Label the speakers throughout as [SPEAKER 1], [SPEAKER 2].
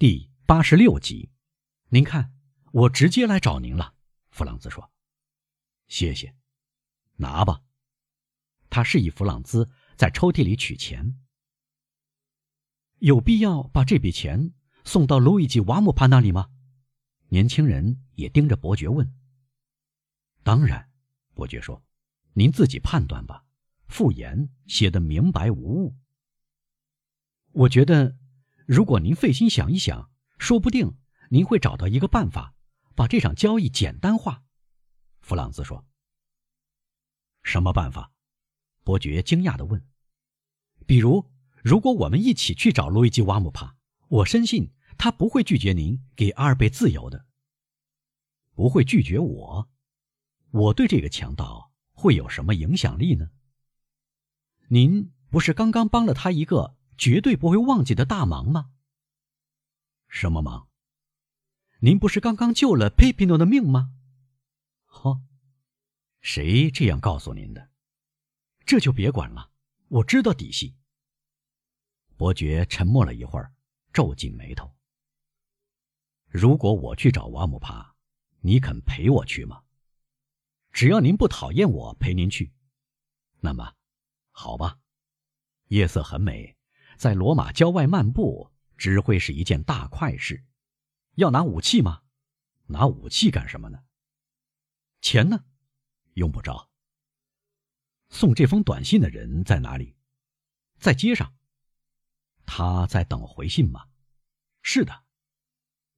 [SPEAKER 1] 第八十六集，您看，我直接来找您了。弗朗兹说：“谢谢，拿吧。”他示意弗朗兹在抽屉里取钱。有必要把这笔钱送到路易吉·瓦姆帕那里吗？年轻人也盯着伯爵问。“当然。”伯爵说，“您自己判断吧。复言写的明白无误。我觉得。”如果您费心想一想，说不定您会找到一个办法，把这场交易简单化。”弗朗兹说。“什么办法？”伯爵惊讶地问。“比如，如果我们一起去找路易吉·瓦姆帕，我深信他不会拒绝您给阿尔贝自由的。不会拒绝我？我对这个强盗会有什么影响力呢？您不是刚刚帮了他一个？”绝对不会忘记的大忙吗？什么忙？您不是刚刚救了佩皮诺的命吗？哦，谁这样告诉您的？这就别管了，我知道底细。伯爵沉默了一会儿，皱紧眉头。如果我去找瓦姆帕，你肯陪我去吗？只要您不讨厌我陪您去，那么，好吧。夜色很美。在罗马郊外漫步只会是一件大快事，要拿武器吗？拿武器干什么呢？钱呢？用不着。送这封短信的人在哪里？在街上。他在等回信吗？是的。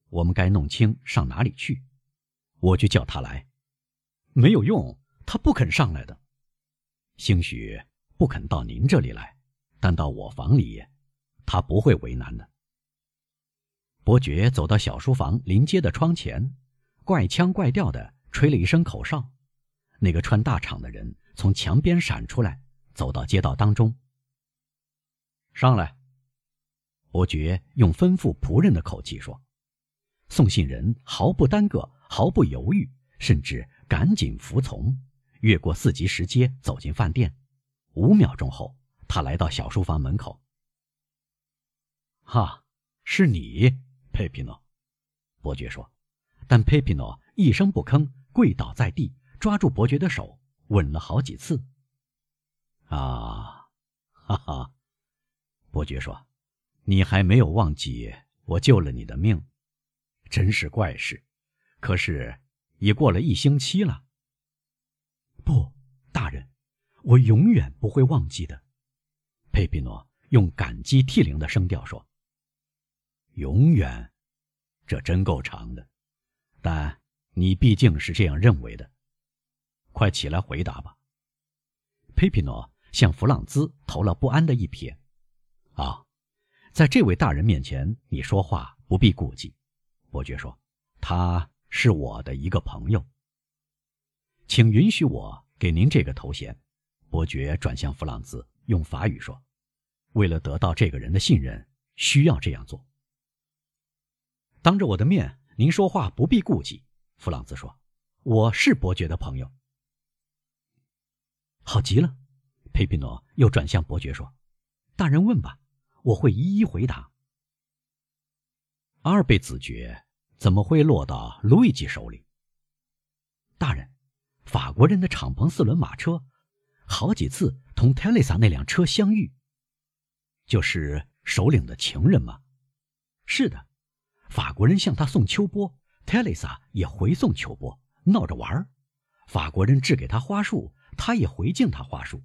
[SPEAKER 1] 我们该弄清上哪里去。我去叫他来。没有用，他不肯上来的。兴许不肯到您这里来，但到我房里。他不会为难的。伯爵走到小书房临街的窗前，怪腔怪调的吹了一声口哨。那个穿大氅的人从墙边闪出来，走到街道当中。上来，伯爵用吩咐仆人的口气说。送信人毫不耽搁，毫不犹豫，甚至赶紧服从，越过四级石阶，走进饭店。五秒钟后，他来到小书房门口。哈，是你，佩皮诺，伯爵说。但佩皮诺一声不吭，跪倒在地，抓住伯爵的手，吻了好几次。啊，哈哈，伯爵说，你还没有忘记我救了你的命，真是怪事。可是，已过了一星期了。不，大人，我永远不会忘记的。佩皮诺用感激涕零的声调说。永远，这真够长的，但你毕竟是这样认为的。快起来回答吧。佩皮诺向弗朗兹投了不安的一瞥。啊，在这位大人面前，你说话不必顾忌。伯爵说：“他是我的一个朋友，请允许我给您这个头衔。”伯爵转向弗朗兹，用法语说：“为了得到这个人的信任，需要这样做。”当着我的面，您说话不必顾忌。”弗朗兹说，“我是伯爵的朋友。”好极了，佩皮诺又转向伯爵说：“大人问吧，我会一一回答。”阿尔贝子爵怎么会落到路易吉手里？大人，法国人的敞篷四轮马车，好几次同泰蕾莎那辆车相遇。就是首领的情人吗？是的。法国人向他送秋波，泰蕾莎也回送秋波，闹着玩儿。法国人掷给他花束，他也回敬他花束。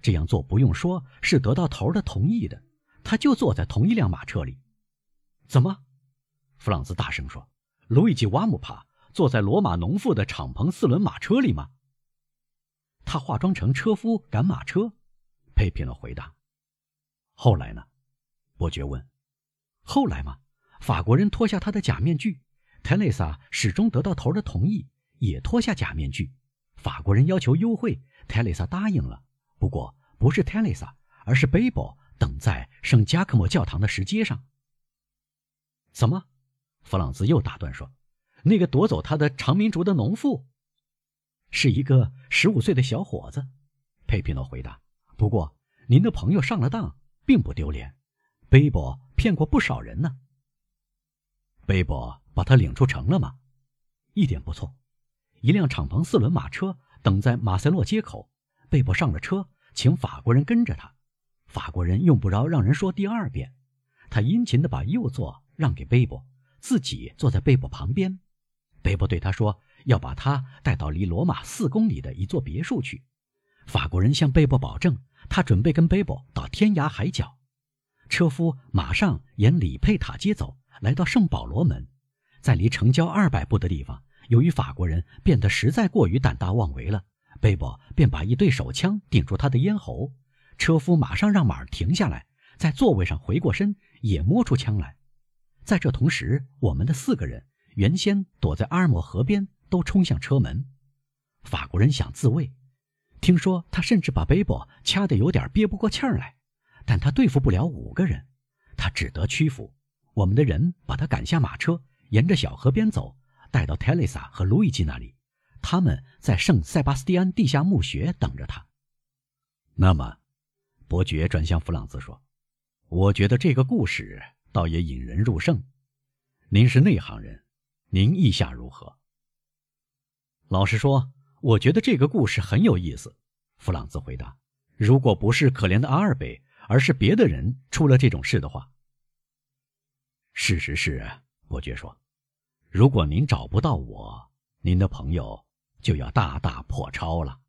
[SPEAKER 1] 这样做不用说，是得到头的同意的。他就坐在同一辆马车里。怎么？弗朗兹大声说：“路易吉·瓦姆帕坐在罗马农妇的敞篷四轮马车里吗？”他化妆成车夫赶马车。佩皮诺回答。后来呢？伯爵问。后来吗？法国人脱下他的假面具，泰蕾莎始终得到头的同意，也脱下假面具。法国人要求优惠，泰蕾莎答应了。不过不是泰蕾莎，而是贝博等在圣加克莫教堂的石阶上。怎么？弗朗兹又打断说：“那个夺走他的长明烛的农妇，是一个十五岁的小伙子。”佩皮诺回答：“不过您的朋友上了当，并不丢脸。贝博骗过不少人呢。”贝博把他领出城了吗？一点不错。一辆敞篷四轮马车等在马塞洛街口。贝博上了车，请法国人跟着他。法国人用不着让人说第二遍。他殷勤地把右座让给贝博，自己坐在贝博旁边。贝博对他说：“要把他带到离罗马四公里的一座别墅去。”法国人向贝博保证，他准备跟贝博到天涯海角。车夫马上沿里佩塔街走，来到圣保罗门，在离城郊二百步的地方，由于法国人变得实在过于胆大妄为了，贝博便把一对手枪顶住他的咽喉。车夫马上让马儿停下来，在座位上回过身，也摸出枪来。在这同时，我们的四个人原先躲在阿尔莫河边，都冲向车门。法国人想自卫，听说他甚至把贝博掐得有点憋不过气儿来。但他对付不了五个人，他只得屈服。我们的人把他赶下马车，沿着小河边走，带到泰蕾莎和路易吉那里。他们在圣塞巴斯蒂安地下墓穴等着他。那么，伯爵转向弗朗兹说：“我觉得这个故事倒也引人入胜。您是内行人，您意下如何？”老实说，我觉得这个故事很有意思。弗朗兹回答：“如果不是可怜的阿尔贝。”而是别的人出了这种事的话。事实是，伯爵说，如果您找不到我，您的朋友就要大大破超了。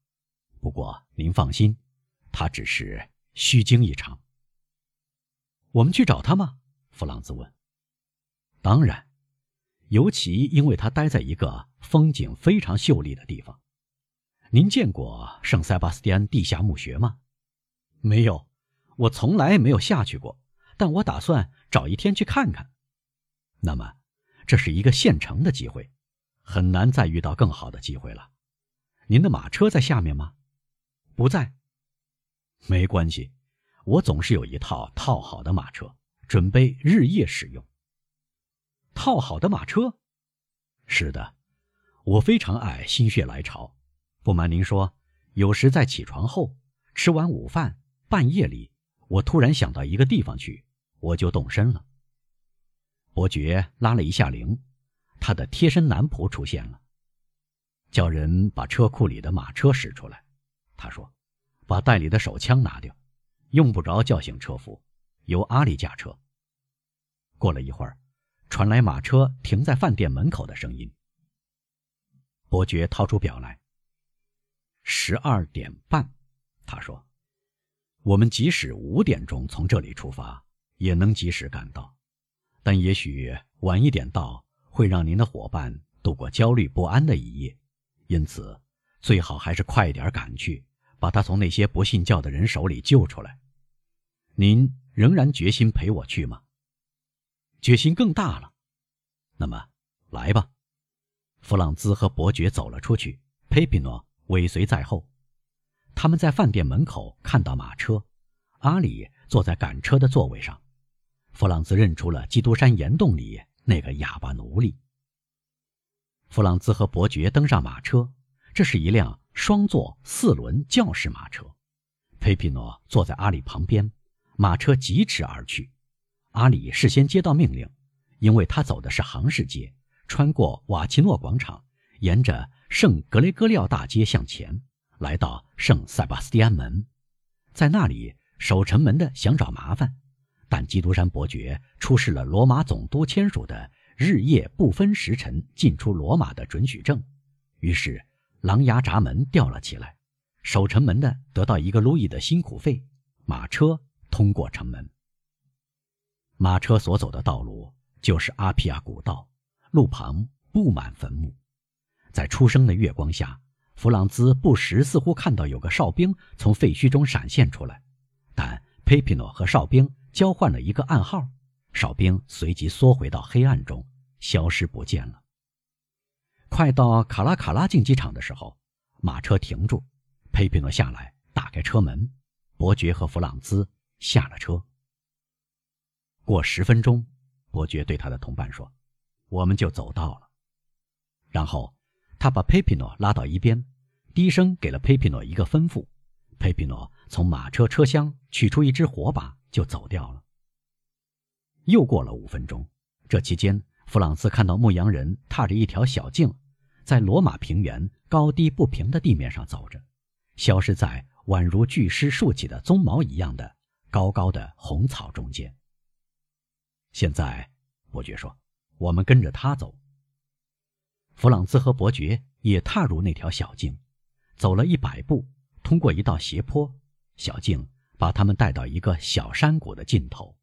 [SPEAKER 1] 不过您放心，他只是虚惊一场。我们去找他吗？弗朗兹问。当然，尤其因为他待在一个风景非常秀丽的地方。您见过圣塞巴斯蒂安地下墓穴吗？没有。我从来没有下去过，但我打算找一天去看看。那么，这是一个现成的机会，很难再遇到更好的机会了。您的马车在下面吗？不在。没关系，我总是有一套套好的马车，准备日夜使用。套好的马车？是的，我非常爱心血来潮。不瞒您说，有时在起床后，吃完午饭，半夜里。我突然想到一个地方去，我就动身了。伯爵拉了一下铃，他的贴身男仆出现了，叫人把车库里的马车驶出来。他说：“把袋里的手枪拿掉，用不着叫醒车夫，由阿里驾车。”过了一会儿，传来马车停在饭店门口的声音。伯爵掏出表来，十二点半，他说。我们即使五点钟从这里出发，也能及时赶到，但也许晚一点到会让您的伙伴度过焦虑不安的一夜，因此最好还是快点赶去，把他从那些不信教的人手里救出来。您仍然决心陪我去吗？决心更大了。那么，来吧。弗朗兹和伯爵走了出去，佩皮诺尾随在后。他们在饭店门口看到马车，阿里坐在赶车的座位上。弗朗兹认出了基督山岩洞里那个哑巴奴隶。弗朗兹和伯爵登上马车，这是一辆双座四轮轿式马车。佩皮诺坐在阿里旁边，马车疾驰而去。阿里事先接到命令，因为他走的是杭市街，穿过瓦奇诺广场，沿着圣格雷戈利奥大街向前。来到圣塞巴斯蒂安门，在那里守城门的想找麻烦，但基督山伯爵出示了罗马总督签署的日夜不分时辰进出罗马的准许证，于是狼牙闸门吊了起来，守城门的得到一个路易的辛苦费，马车通过城门。马车所走的道路就是阿皮亚古道，路旁布满坟墓，在初升的月光下。弗朗兹不时似乎看到有个哨兵从废墟中闪现出来，但佩皮诺和哨兵交换了一个暗号，哨兵随即缩回到黑暗中，消失不见了。快到卡拉卡拉竞技场的时候，马车停住，佩皮诺下来打开车门，伯爵和弗朗兹下了车。过十分钟，伯爵对他的同伴说：“我们就走到了。”然后。他把佩皮诺拉到一边，低声给了佩皮诺一个吩咐。佩皮诺从马车车厢取出一支火把，就走掉了。又过了五分钟，这期间弗朗兹看到牧羊人踏着一条小径，在罗马平原高低不平的地面上走着，消失在宛如巨狮竖起的鬃毛一样的高高的红草中间。现在，伯爵说：“我们跟着他走。”弗朗兹和伯爵也踏入那条小径，走了一百步，通过一道斜坡，小径把他们带到一个小山谷的尽头。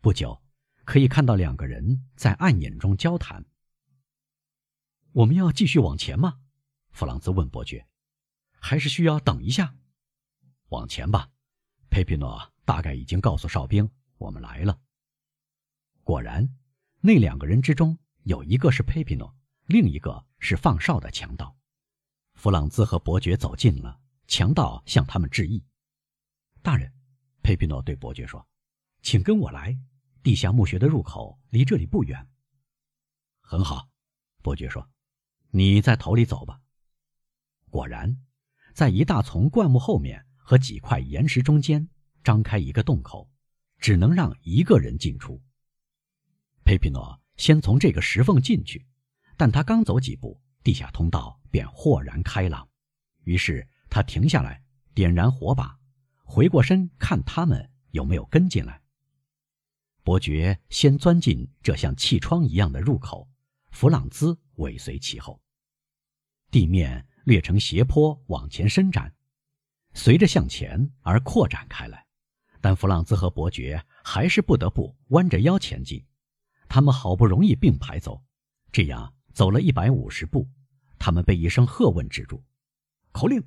[SPEAKER 1] 不久。可以看到两个人在暗影中交谈。我们要继续往前吗？弗朗兹问伯爵。还是需要等一下？往前吧。佩皮诺大概已经告诉哨兵我们来了。果然，那两个人之中有一个是佩皮诺，另一个是放哨的强盗。弗朗兹和伯爵走近了，强盗向他们致意。大人，佩皮诺对伯爵说：“请跟我来。”地下墓穴的入口离这里不远。很好，伯爵说：“你在头里走吧。”果然，在一大丛灌木后面和几块岩石中间张开一个洞口，只能让一个人进出。佩皮诺先从这个石缝进去，但他刚走几步，地下通道便豁然开朗。于是他停下来，点燃火把，回过身看他们有没有跟进来。伯爵先钻进这像气窗一样的入口，弗朗兹尾随其后。地面略呈斜坡往前伸展，随着向前而扩展开来，但弗朗兹和伯爵还是不得不弯着腰前进。他们好不容易并排走，这样走了一百五十步，他们被一声喝问止住：“口令！”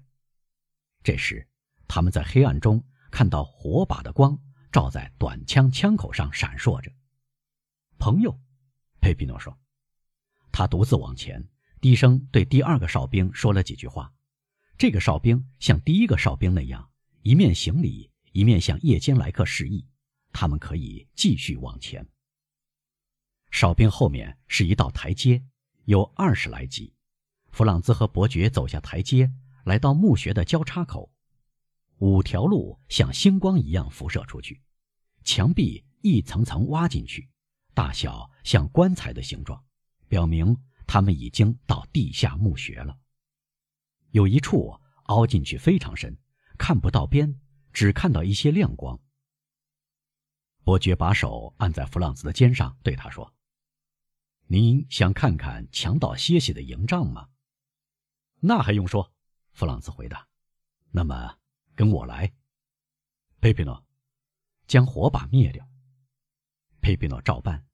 [SPEAKER 1] 这时，他们在黑暗中看到火把的光。照在短枪枪口上闪烁着。朋友，佩皮诺说：“他独自往前，低声对第二个哨兵说了几句话。这个哨兵像第一个哨兵那样，一面行礼，一面向夜间来客示意，他们可以继续往前。哨兵后面是一道台阶，有二十来级。弗朗兹和伯爵走下台阶，来到墓穴的交叉口，五条路像星光一样辐射出去。”墙壁一层层挖进去，大小像棺材的形状，表明他们已经到地下墓穴了。有一处凹进去非常深，看不到边，只看到一些亮光。伯爵把手按在弗朗兹的肩上，对他说：“您想看看强盗歇息的营帐吗？”“那还用说。”弗朗兹回答。“那么，跟我来。”佩皮诺。将火把灭掉。佩皮诺照办。